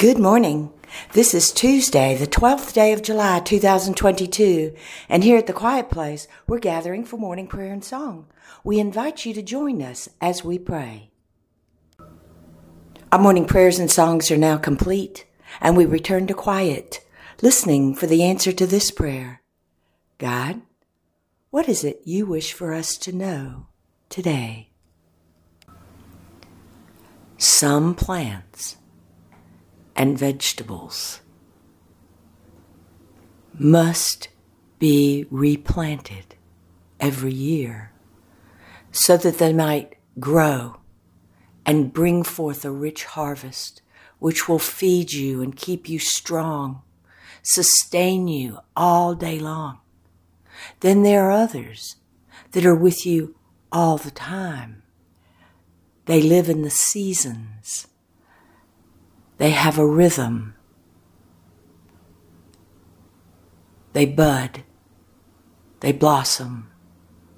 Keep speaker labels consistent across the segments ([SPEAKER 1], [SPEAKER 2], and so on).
[SPEAKER 1] Good morning. This is Tuesday, the 12th day of July, 2022, and here at the Quiet Place, we're gathering for morning prayer and song. We invite you to join us as we pray. Our morning prayers and songs are now complete, and we return to quiet, listening for the answer to this prayer. God, what is it you wish for us to know today? Some plants and vegetables must be replanted every year so that they might grow and bring forth a rich harvest which will feed you and keep you strong, sustain you all day long. Then there are others that are with you all the time. They live in the seasons they have a rhythm. They bud, they blossom,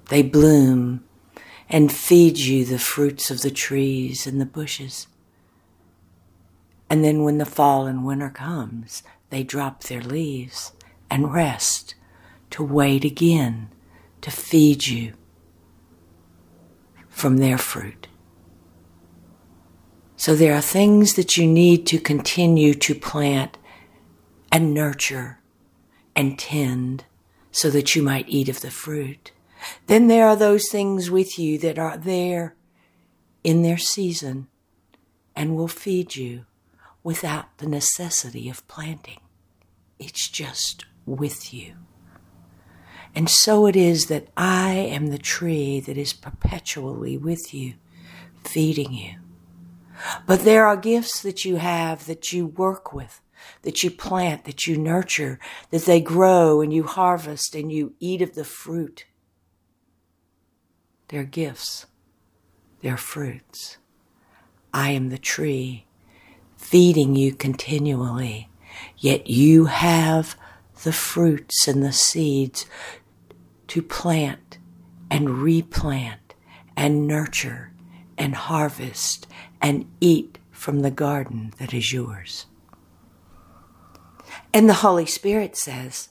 [SPEAKER 1] they bloom, and feed you the fruits of the trees and the bushes. And then when the fall and winter comes, they drop their leaves and rest to wait again to feed you from their fruit. So there are things that you need to continue to plant and nurture and tend so that you might eat of the fruit. Then there are those things with you that are there in their season and will feed you without the necessity of planting. It's just with you. And so it is that I am the tree that is perpetually with you, feeding you. But there are gifts that you have that you work with, that you plant, that you nurture, that they grow and you harvest and you eat of the fruit. They're gifts. They're fruits. I am the tree feeding you continually, yet you have the fruits and the seeds to plant and replant and nurture and harvest and eat from the garden that is yours. And the Holy Spirit says,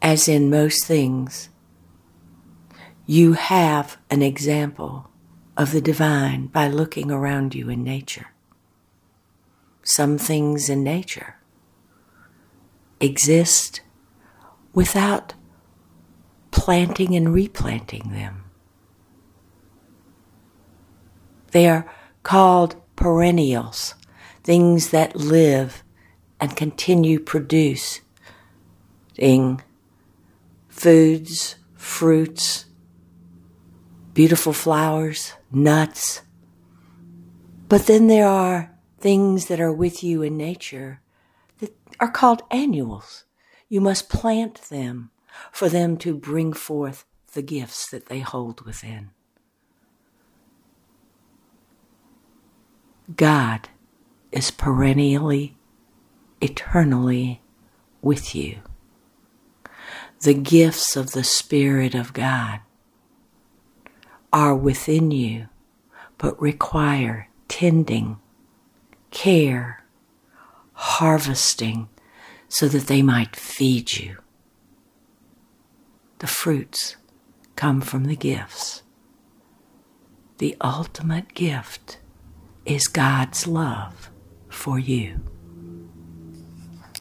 [SPEAKER 1] as in most things, you have an example of the divine by looking around you in nature. Some things in nature exist without planting and replanting them. They are called perennials, things that live and continue producing foods, fruits, beautiful flowers, nuts. But then there are things that are with you in nature that are called annuals. You must plant them for them to bring forth the gifts that they hold within. God is perennially, eternally with you. The gifts of the Spirit of God are within you, but require tending, care, harvesting, so that they might feed you. The fruits come from the gifts. The ultimate gift is God's love for you.